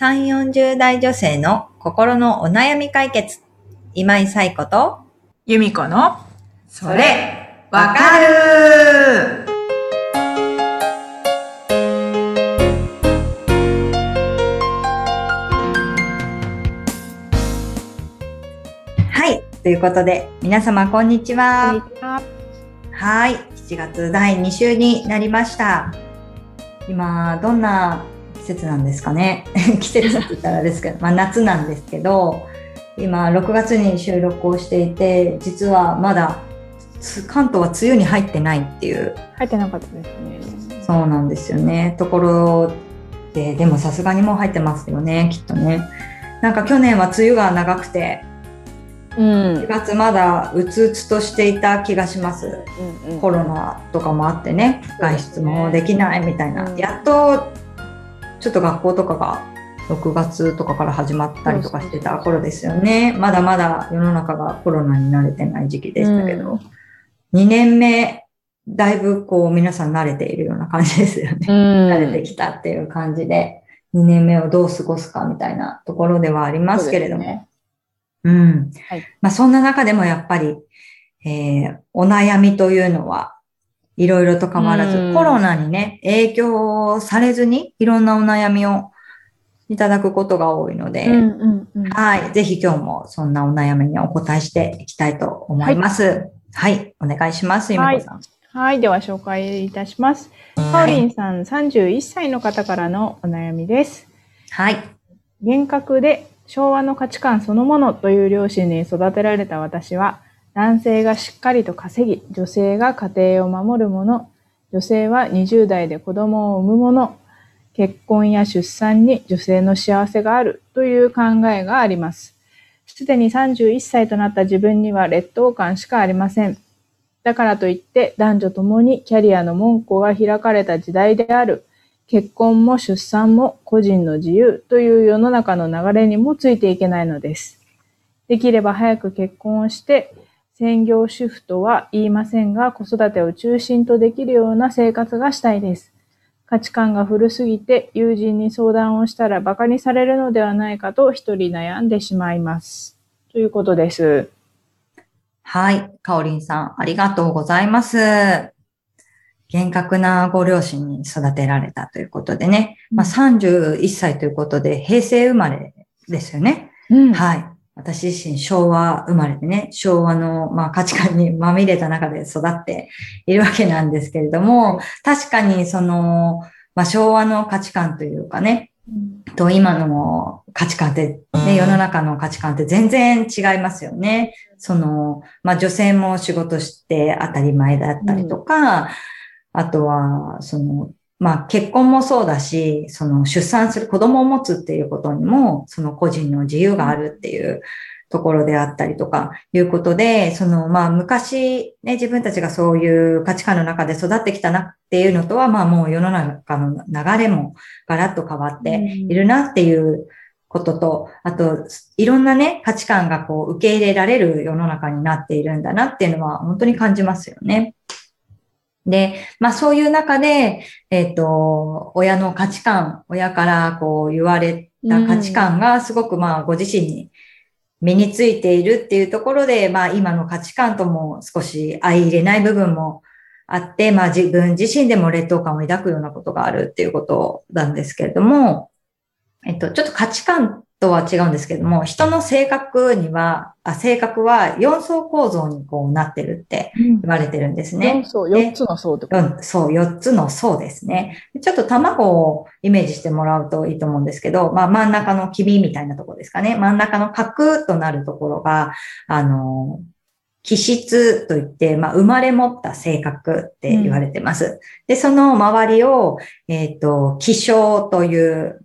3、40代女性の心のお悩み解決。今井彩子と、由美子の、それ、わかるはい。ということで、皆様こんにちは。ははい。7月第2週になりました。今、どんな季節なんですかね。季節って言ったらですけど、まあ夏なんですけど、今6月に収録をしていて、実はまだつ関東は梅雨に入ってないっていう、入ってなかったですね。そうなんですよね。ところで、でもさすがにもう入ってますよね、きっとね。なんか去年は梅雨が長くて、うん。4月まだうつうつとしていた気がします。うんコロナとかもあってね、外出もできないみたいな、うんやっとちょっと学校とかが6月とかから始まったりとかしてた頃ですよね。まだまだ世の中がコロナに慣れてない時期でしたけど、うん2年目、だいぶこう皆さん慣れているような感じですよね。うん。慣れてきたっていう感じで、2年目をどう過ごすかみたいなところではありますけれども。そうねうん。はいまあそんな中でもやっぱり、えーお悩みというのはいろいろと変わらず、うんコロナにね、影響されずにいろんなお悩みをいただくことが多いので、うんうんうん。はい。ぜひ今日もそんなお悩みにお答えしていきたいと思います。はい。お願いします、ゆみこさん。はい。では紹介いたします。かおりんさん31歳の方からのお悩みです。はい。厳格で昭和の価値観そのものという両親に育てられた私は、男性がしっかりと稼ぎ、女性が家庭を守るもの、女性は20代で子供を産むもの、結婚や出産に女性の幸せがあるという考えがあります。すでに31歳となった自分には劣等感しかありません。だからといって男女ともにキャリアの門戸が開かれた時代である結婚も出産も個人の自由という世の中の流れにもついていけないのです。できれば早く結婚をして、専業主婦とは言いませんが、子育てを中心とできるような生活がしたいです。価値観が古すぎて友人に相談をしたら馬鹿にされるのではないかと一人悩んでしまいます。ということです。はい。かおりんさん、ありがとうございます。厳格なご両親に育てられたということでね。まあ、31歳ということで、平成生まれですよね。うんはい。私自身昭和生まれでね、昭和の、まあ、価値観に まみれた中で育っているわけなんですけれども、確かにその、まあ、昭和の価値観というかね、と今の価値観って、ね、世の中の価値観って全然違いますよね。その、まあ女性も仕事して当たり前だったりとか、あとは、その、まあ結婚もそうだし、その出産する子供を持つっていうことにも、その個人の自由があるっていうところであったりとか、いうことで、その、まあ昔ね、自分たちがそういう価値観の中で育ってきたなっていうのとは、まあもう世の中の流れもガラッと変わっているなっていうことと、あと、いろんなね、価値観がこう受け入れられる世の中になっているんだなっていうのは本当に感じますよね。で、まあそういう中で、えっ、と、親の価値観、親からこう言われた価値観がすごくまあご自身に身についているっていうところで、まあ今の価値観とも少し相入れない部分もあって、まあ自分自身でも劣等感を抱くようなことがあるっていうことなんですけれども、えっと、ちょっと価値観とは違うんですけども、人の性格には、あ性格は4層構造にこうなってるってうん言われてるんです四ね。層、4つの層ってこと？うんそう、4つの層ですね。ちょっと卵をイメージしてもらうといいと思うんですけど、まあ真ん中の黄身みたいなところですかね。真ん中の角となるところが、あの、気質といって、まあ生まれ持った性格って言われてます。で、その周りを、えっ、と、気象という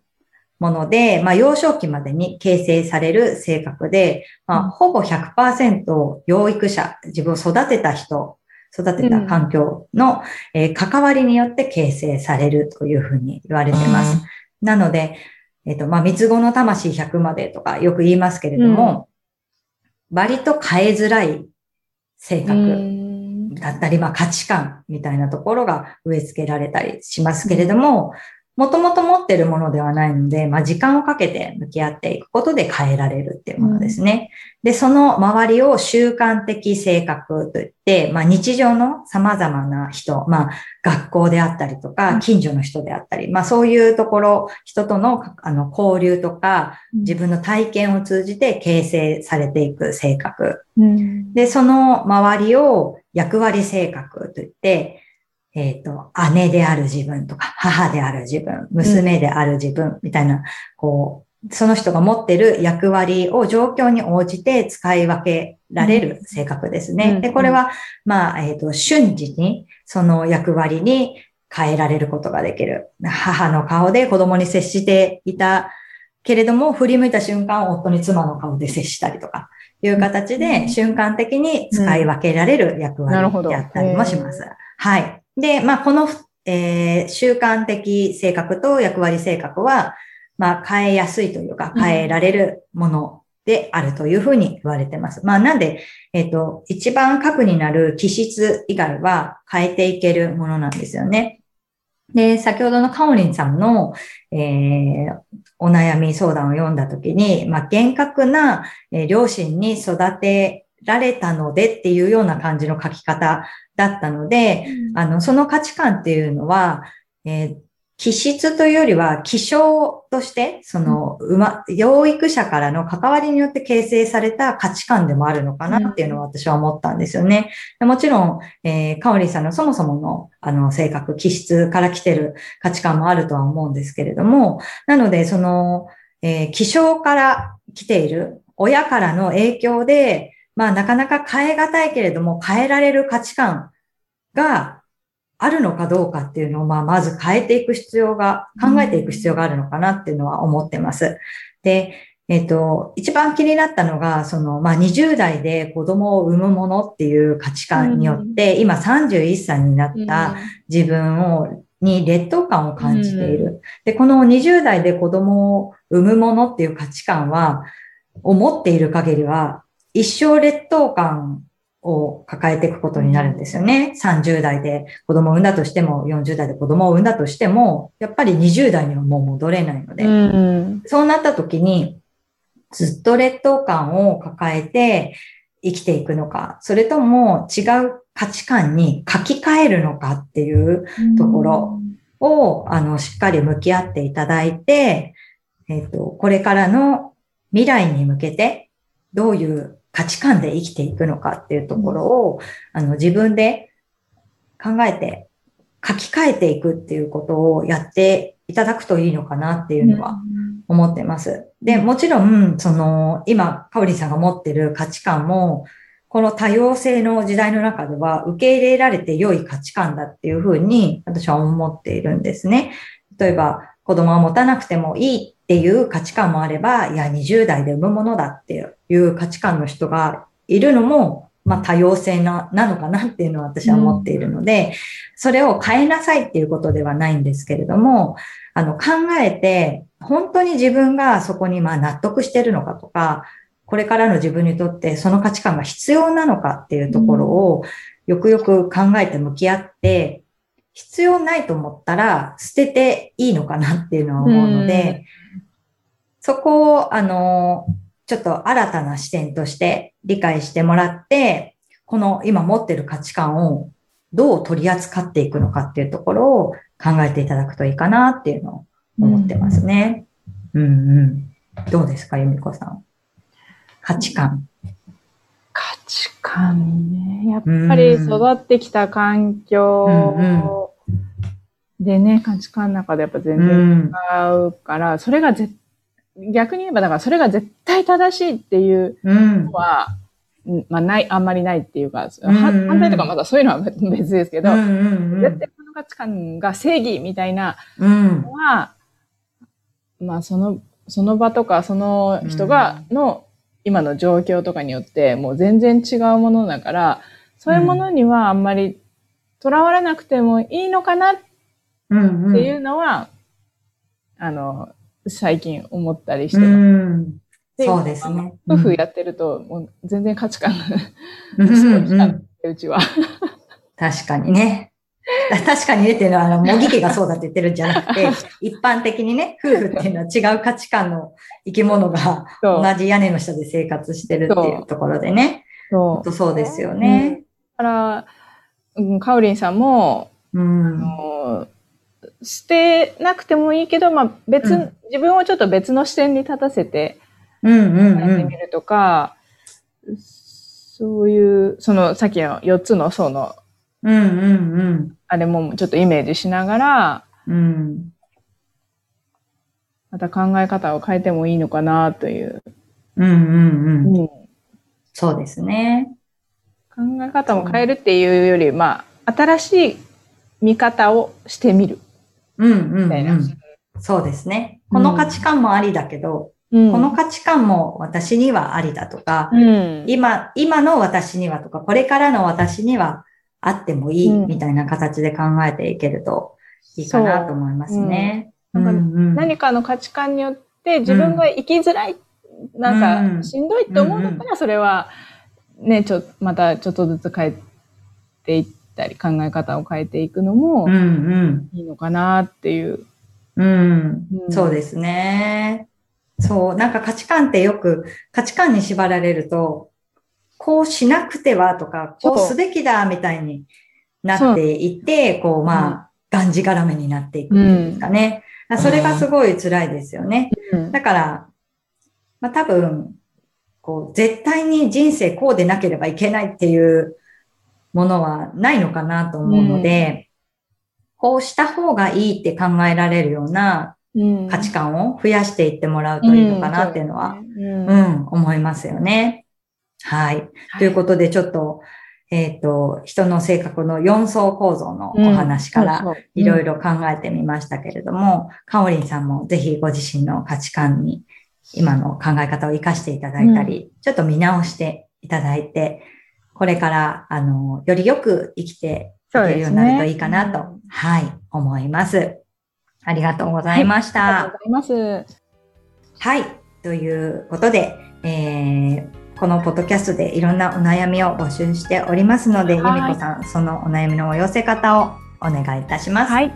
もので、まあ幼少期までに形成される性格で、まあほぼ100%養育者、自分を育てた人、育てた環境の、えー関わりによって形成されるというふうに言われてます。なので、えっ、と、まあ、三つ子の魂100までとかよく言いますけれども、割と変えづらい性格うん。だったり、まあ価値観みたいなところが植え付けられたりしますけれども、もともと持ってるものではないので、まあ、時間をかけて向き合っていくことで変えられるっていうものですね。うん、で、その周りを習慣的性格といって、まあ、日常の様々な人、まあ、学校であったりとか、近所の人であったり、まあ、そういうところ、人とのあの交流とか、自分の体験を通じて形成されていく性格。うん、で、その周りを役割性格といって、えっ、ー、と、姉である自分とか、母である自分、娘である自分みたいな、こう、その人が持ってる役割を状況に応じて使い分けられる性格ですね。で、これは、まあ、えっ、ー、と、瞬時にその役割に変えられることができる。母の顔で子供に接していたけれども、振り向いた瞬間、夫に妻の顔で接したりとか、いう形で瞬間的に使い分けられる役割であったりもします。はい。で、まあ、この、えー、習慣的性格と役割性格は、まあ、変えやすいというか、変えられるものであるというふうに言われてます。まあ、なんで、えっ、ー、と、一番核になる気質以外は変えていけるものなんですよね。で、先ほどのカオリンさんの、えー、お悩み相談を読んだときに、まあ、厳格な、えー、両親に育てられたのでっていうような感じの書き方だったので、うん、あの、その価値観っていうのは、えー、気質というよりは、気象として、その、うま、養育者からの関わりによって形成された価値観でもあるのかなっていうのは私は思ったんですよね。もちろん、えー、カオリさんのそもそもの、あの、性格、気質から来てる価値観もあるとは思うんですけれども、なので、その、えー、気象から来ている、親からの影響で、まあなかなか変え難いけれども変えられる価値観があるのかどうかっていうのを、まあまず変えていく必要が、考えていく必要があるのかなっていうのは思ってます。で、えっ、と、一番気になったのが、その、まあ、20代で子供を産むものっていう価値観によって、うん、今31歳になった自分を、に劣等感を感じている。うん、で、この20代で子供を産むものっていう価値観は、思っている限りは、一生劣等感を抱えていくことになるんですよね。30代で子供を産んだとしても、40代で子供を産んだとしても、やっぱり20代にはもう戻れないので、うん、そうなった時に、ずっと劣等感を抱えて生きていくのか、それとも違う価値観に書き換えるのかっていうところを、うん、あの、しっかり向き合っていただいて、えっ、と、これからの未来に向けて、どういう価値観で生きていくのかっていうところを、あの、自分で考えて書き換えていくっていうことをやっていただくといいのかなっていうのは思ってます。で、もちろん、その、今、かおりさんが持ってる価値観も、この多様性の時代の中では受け入れられて良い価値観だっていうふうに私は思っているんですね。例えば、子供を持たなくてもいいっていう価値観もあれば、いや、20代で産むものだっていう価値観の人がいるのも、まあ多様性な、なのかなっていうのは私は思っているので、それを変えなさいっていうことではないんですけれども、あの、考えて、本当に自分がそこにまあ納得してるのかとか、これからの自分にとってその価値観が必要なのかっていうところをよくよく考えて向き合って、必要ないと思ったら捨てていいのかなっていうのは思うので、そこを、あの、ちょっと新たな視点として理解してもらって、この今持ってる価値観をどう取り扱っていくのかっていうところを考えていただくといいかなっていうのを思ってますね。うん、うん、うん。どうですか、由美子さん？価値観。価値観ね。やっぱり育ってきた環境でね、価値観の中でやっぱ全然違うから、それが絶逆に言えば、だからそれが絶対正しいっていうのは、うん、まあない、あんまりないっていうか、うんうん、反対とかまだそういうのは別ですけど、うんうんうん、絶対この価値観が正義みたいなのは、うん、まあその、その場とかその人が、の今の状況とかによってもう全然違うものだから、そういうものにはあんまり囚われなくてもいいのかなっていうのは、うんうん、あの、最近思ったりしてます。うんそうですね。夫婦やってると、もう全然価値観が、うん、うちは。確かにね。確かにねっていうのは、あの、模擬家がそうだって言ってるんじゃなくて、一般的にね、夫婦っていうのは違う価値観の生き物が同じ屋根の下で生活してるっていうところでね。そうそうですよね。だから、うん、カオリンさんも、うん。あの捨てなくてもいいけど、まあ別、うん自分をちょっと別の視点に立たせてうんうんうんてみ。るとか、そういう、そのさっきの4つの層のうんうんあれもちょっとイメージしながら、うん。うん。また考え方を変えてもいいのかなという、うんうんうん。うんそうですね。考え方も変えるっていうより、まあ、新しい見方をしてみるうんうん。うん。そうですね。この価値観もありだけど、うんこの価値観も私にはありだとか、うん今、今の私にはとか、これからの私にはあってもいいうんみたいな形で考えていけるといいかなと思いますね。何かの価値観によって自分が生きづらい、なんうんかしんどいって思うんだったら、それはね、ちょ、またちょっとずつ変えていったり、考え方を変えていくのもいいのかなっていう。うん。うん。そうですね。そう、なんか価値観ってよく価値観に縛られると、こうしなくてはとか、こうすべきだみたいになっていって、こうまあ、がんじがらめになっていくんですかね。それがすごい辛いですよね。うん。だから、まあ多分、こう、絶対に人生こうでなければいけないっていうものはないのかなと思うので、こうした方がいいって考えられるようなうん。価値観を増やしていってもらうといいのかなっていうのは、うんうん、思いますよね。はい。ということで、ちょっと、えっ、と、人の性格の4層構造のお話から、いろいろ考えてみましたけれども、かおりんさんもぜひご自身の価値観に今の考え方を活かしていただいたり、ちょっと見直していただいて、これから、あの、よりよく生きていけるようになるといいかなと、ねはい、思います。ありがとうございました。ありがとうございます。はい。ということで、えーこのポッドキャストでいろんなお悩みを募集しておりますので、はいゆみこさん、そのお悩みのお寄せ方をお願いいたします。はい。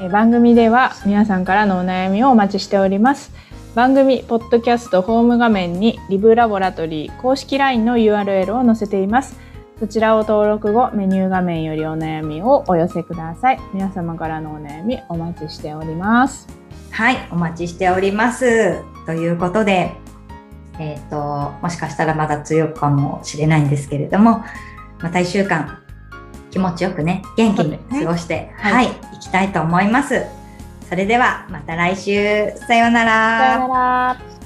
えー番組では皆さんからのお悩みをお待ちしております。番組ポッドキャストホーム画面にリブラボラトリー公式 LINE の URL を載せています。そちらを登録後、メニュー画面よりお悩みをお寄せください。皆様からのお悩みお待ちしております。はい、お待ちしております。ということで、えっ、と、もしかしたらまだ強いかもしれないんですけれども、また一週間、気持ちよくね、元気に過ごして、はいはい、行きたいと思います。それでは、また来週、さようならさようなら。